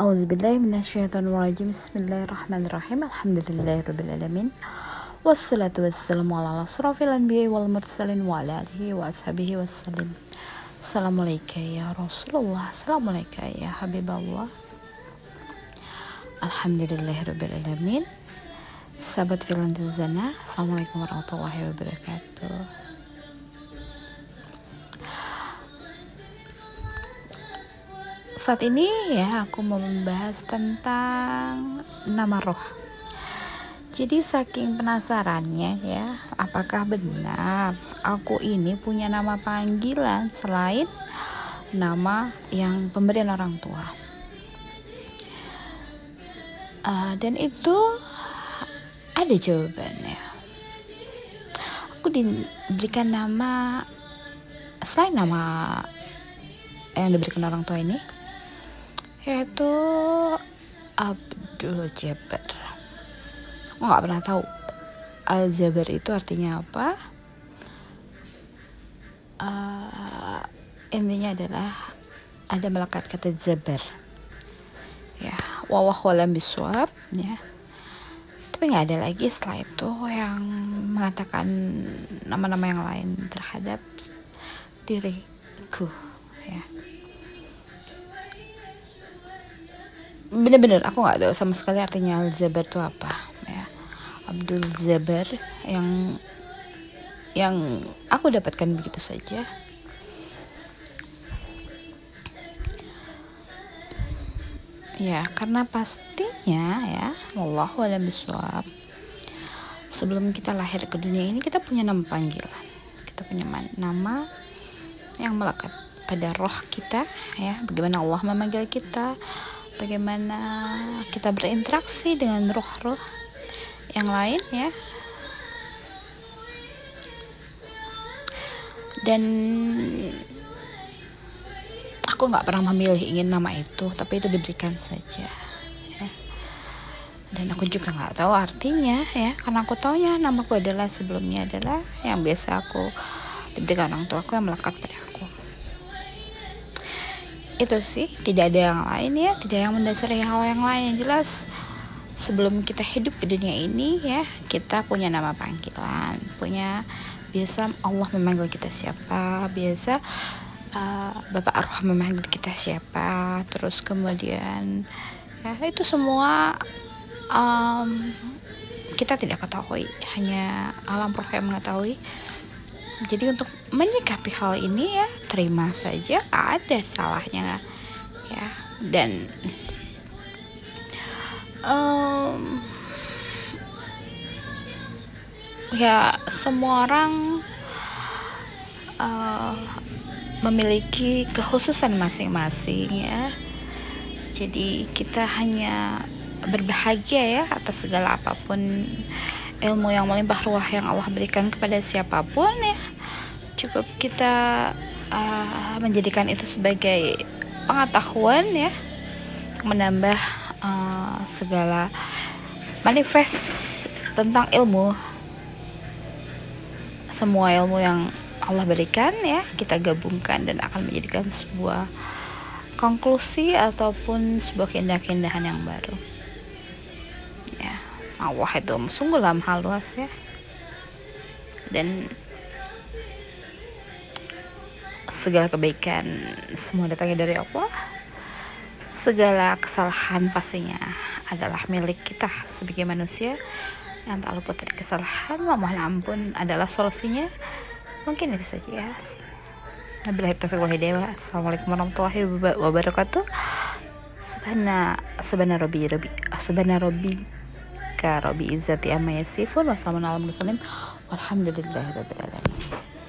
A'udzubillahiminasyaitonirrajim Bismillahirrahmanirrahim. Alhamdulillahirrabbilalamin Wassalatu wassalamu ala asrafil anbiya wal mursalin wa ala alihi wa ashabihi wassalim Assalamualaikum ya Rasulullah. Assalamualaikum ya Habiballah Alhamdulillahirrabbilalamin Sahabat filan Assalamualaikum warahmatullahi wabarakatuh saat ini ya aku mau membahas tentang nama roh. Jadi saking penasarannya ya, apakah benar aku ini punya nama panggilan selain nama yang pemberian orang tua? Uh, dan itu ada jawabannya. Aku diberikan nama selain nama yang diberikan orang tua ini yaitu Abdul Jabbar. Aku nggak pernah tahu Al Jabar itu artinya apa. Uh, intinya adalah ada melekat kata Jabar. Ya wallahu alam biswab ya. Tapi nggak ada lagi setelah itu yang mengatakan nama-nama yang lain terhadap diriku ya bener-bener aku nggak tahu sama sekali artinya Al Zabar itu apa ya. Abdul Zabar yang yang aku dapatkan begitu saja. Ya karena pastinya ya wallahu alam biswab sebelum kita lahir ke dunia ini kita punya nama panggilan. Kita punya nama yang melekat pada roh kita ya. Bagaimana Allah memanggil kita bagaimana kita berinteraksi dengan roh-roh yang lain ya. Dan aku nggak pernah memilih ingin nama itu tapi itu diberikan saja ya. dan aku juga nggak tahu artinya ya. Karena aku taunya namaku adalah sebelumnya adalah yang biasa aku diberikan orang tua aku yang melekat pada aku itu sih. Tidak ada yang lain ya. Tidak yang mendasari hal yang lain yang jelas sebelum kita hidup di dunia ini ya kita punya nama panggilan. Punya biasa Allah memanggil kita siapa. Biasa uh, Bapak Arwah memanggil kita siapa. Terus kemudian ya itu semua um, kita tidak ketahui. Hanya alam roh yang mengetahui jadi untuk menyikapi hal ini ya terima saja ada salahnya ya. Dan um, ya semua orang uh, memiliki kekhususan masing-masing ya. Jadi kita hanya berbahagia ya atas segala apa pun ilmu yang melimpah ruah yang Allah berikan kepada siapa pun ya cukup kita uh, menjadikan itu sebagai pengetahuan ya menambah uh, segala manifest tentang ilmu semua ilmu yang Allah berikan ya kita gabungkan dan akan menjadikan sebuah konklusi ataupun sebuah keindahan-keindahan yang baru. Allah itu sungguh dalam hal luas ya. Dan segala kebaikan semua datangnya dari Allah. Segala kesalahan pastinya adalah milik kita sebagai manusia. Yang tak luput dari kesalahan mohon ampun adalah solusinya. Mungkin itu saja ya. Nabilah taufiq wal hidayah. Assalamualaikum warahmatullahi wabarakatuh. Subhana Subhana Rabbi Rabbi Subhana Rabbi rabbika rabbi izzati amma yasifun wassalamu ala mursalin walhamdulillahi rabbil alamin